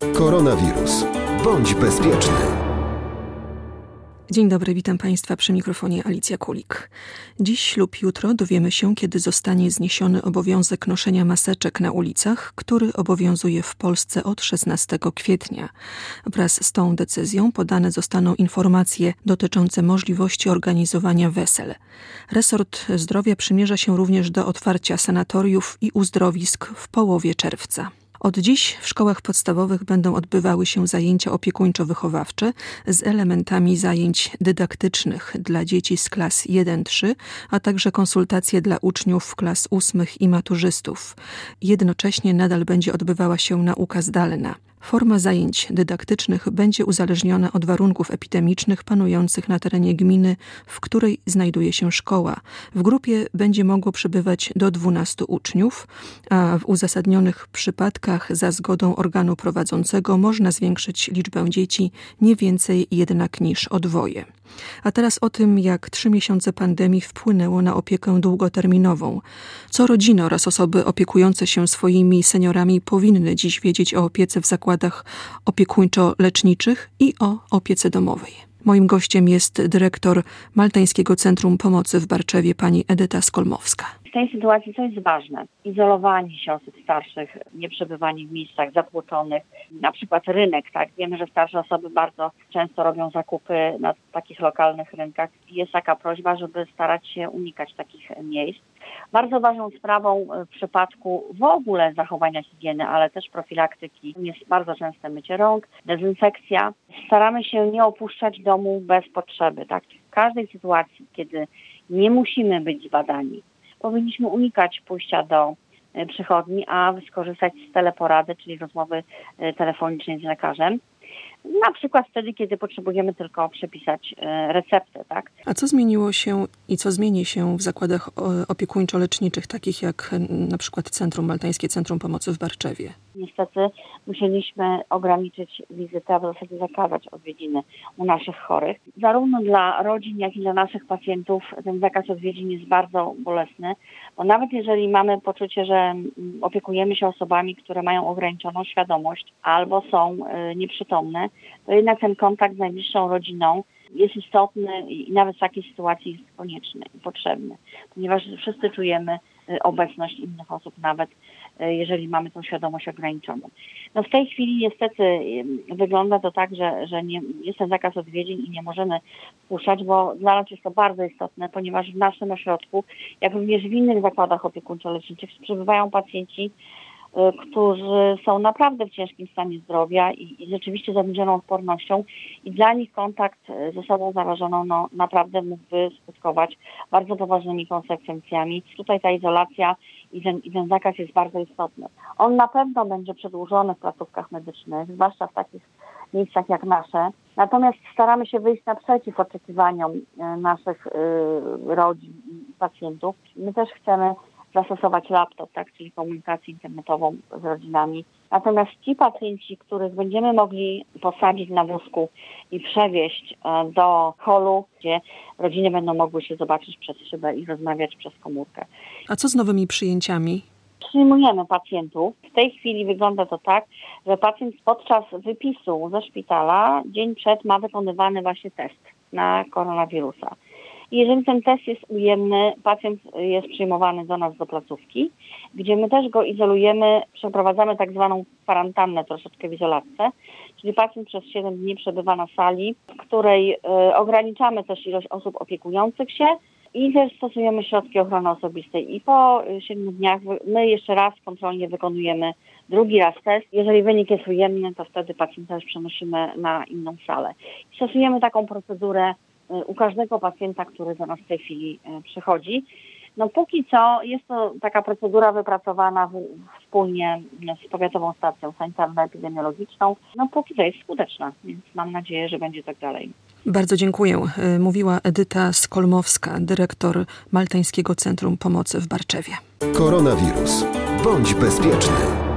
Koronawirus. Bądź bezpieczny. Dzień dobry, witam Państwa przy mikrofonie Alicja Kulik. Dziś lub jutro dowiemy się, kiedy zostanie zniesiony obowiązek noszenia maseczek na ulicach, który obowiązuje w Polsce od 16 kwietnia. Wraz z tą decyzją podane zostaną informacje dotyczące możliwości organizowania wesel. Resort Zdrowia przymierza się również do otwarcia sanatoriów i uzdrowisk w połowie czerwca. Od dziś w szkołach podstawowych będą odbywały się zajęcia opiekuńczo-wychowawcze z elementami zajęć dydaktycznych dla dzieci z klas 1-3, a także konsultacje dla uczniów klas ósmych i maturzystów. Jednocześnie nadal będzie odbywała się nauka zdalna. Forma zajęć dydaktycznych będzie uzależniona od warunków epidemicznych panujących na terenie gminy, w której znajduje się szkoła. W grupie będzie mogło przebywać do 12 uczniów, a w uzasadnionych przypadkach za zgodą organu prowadzącego można zwiększyć liczbę dzieci nie więcej jednak niż o dwoje. A teraz o tym, jak trzy miesiące pandemii wpłynęło na opiekę długoterminową. Co rodziny oraz osoby opiekujące się swoimi seniorami powinny dziś wiedzieć o opiece w zakładach opiekuńczo-leczniczych i o opiece domowej. Moim gościem jest dyrektor Maltańskiego Centrum Pomocy w Barczewie, pani Edyta Skolmowska w tej sytuacji co jest ważne? Izolowanie się osób starszych, nieprzebywanie w miejscach zatłoczonych, na przykład rynek, tak? Wiemy, że starsze osoby bardzo często robią zakupy na takich lokalnych rynkach. Jest taka prośba, żeby starać się unikać takich miejsc. Bardzo ważną sprawą w przypadku w ogóle zachowania higieny, ale też profilaktyki jest bardzo częste mycie rąk, dezynfekcja. Staramy się nie opuszczać domu bez potrzeby. Tak? W każdej sytuacji, kiedy nie musimy być zbadani, powinniśmy unikać pójścia do e, przychodni, a skorzystać z teleporady, czyli rozmowy e, telefonicznej z lekarzem. Na przykład wtedy, kiedy potrzebujemy tylko przepisać e, receptę, tak? A co zmieniło się i co zmieni się w zakładach opiekuńczo-leczniczych, takich jak na przykład Centrum Maltańskie Centrum Pomocy w Barczewie? Niestety musieliśmy ograniczyć wizytę, a w zasadzie zakazać odwiedziny u naszych chorych. Zarówno dla rodzin, jak i dla naszych pacjentów ten zakaz odwiedzin jest bardzo bolesny, bo nawet jeżeli mamy poczucie, że mm, opiekujemy się osobami, które mają ograniczoną świadomość albo są nieprzytomne, to jednak ten kontakt z najbliższą rodziną jest istotny i nawet w takiej sytuacji jest konieczny i potrzebny, ponieważ wszyscy czujemy y, obecność innych osób, nawet y, jeżeli mamy tą świadomość ograniczoną. No w tej chwili niestety wygląda to tak, że, że nie, jest ten zakaz odwiedzin i nie możemy wpuszczać, bo dla nas jest to bardzo istotne, ponieważ w naszym ośrodku, jak również w innych zakładach opiekuńczo-leczniczych przebywają pacjenci, Y, którzy są naprawdę w ciężkim stanie zdrowia i, i rzeczywiście zaburzoną odpornością i dla nich kontakt y, z osobą zarażoną no, naprawdę mógłby skutkować bardzo poważnymi konsekwencjami. Tutaj ta izolacja i ten, i ten zakaz jest bardzo istotny. On na pewno będzie przedłużony w placówkach medycznych, zwłaszcza w takich miejscach jak nasze. Natomiast staramy się wyjść naprzeciw oczekiwaniom y, naszych rodzin i pacjentów. My też chcemy zastosować laptop, tak, czyli komunikację internetową z rodzinami. Natomiast ci pacjenci, których będziemy mogli posadzić na wózku i przewieźć e, do holu, gdzie rodziny będą mogły się zobaczyć przez szybę i rozmawiać przez komórkę. A co z nowymi przyjęciami? Przyjmujemy pacjentów. W tej chwili wygląda to tak, że pacjent podczas wypisu ze szpitala dzień przed ma wykonywany właśnie test na koronawirusa. Jeżeli ten test jest ujemny, pacjent jest przyjmowany do nas do placówki, gdzie my też go izolujemy, przeprowadzamy tak zwaną kwarantannę troszeczkę w izolatce, czyli pacjent przez 7 dni przebywa na sali, w której y, ograniczamy też ilość osób opiekujących się i też stosujemy środki ochrony osobistej. I po 7 dniach my jeszcze raz kontrolnie wykonujemy drugi raz test. Jeżeli wynik jest ujemny, to wtedy pacjenta też przenosimy na inną salę. stosujemy taką procedurę u każdego pacjenta, który do nas w tej chwili e, przychodzi. No póki co jest to taka procedura wypracowana w, wspólnie z Powiatową Stacją Sanitarno-Epidemiologiczną. No póki co jest skuteczna, więc mam nadzieję, że będzie tak dalej. Bardzo dziękuję. Mówiła Edyta Skolmowska, dyrektor Maltańskiego Centrum Pomocy w Barczewie. Koronawirus. Bądź bezpieczny.